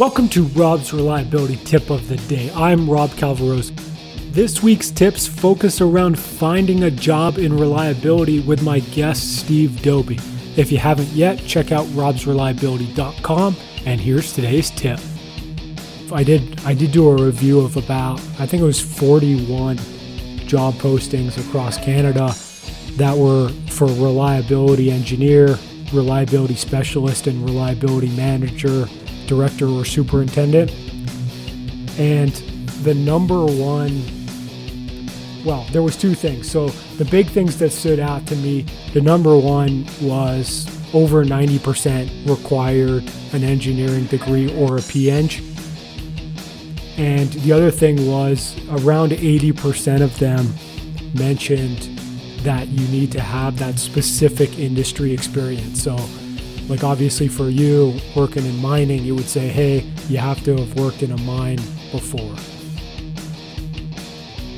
Welcome to Rob's Reliability Tip of the Day. I'm Rob Kalwarowsky. This week's tips focus around finding a job in reliability with my guest, Steve Doby. If you haven't yet, check out robsreliability.com and here's today's tip. I did I did do a review of about I think it was 41 job postings across Canada that were for reliability engineer, reliability specialist and reliability manager director or superintendent. And the number one, well, there was two things. So the big things that stood out to me, the number one was over 90% required an engineering degree or a PEng. And the other thing was around 80% of them mentioned that you need to have that specific industry experience. So like obviously for you working in mining, you would say, hey, you have to have worked in a mine before.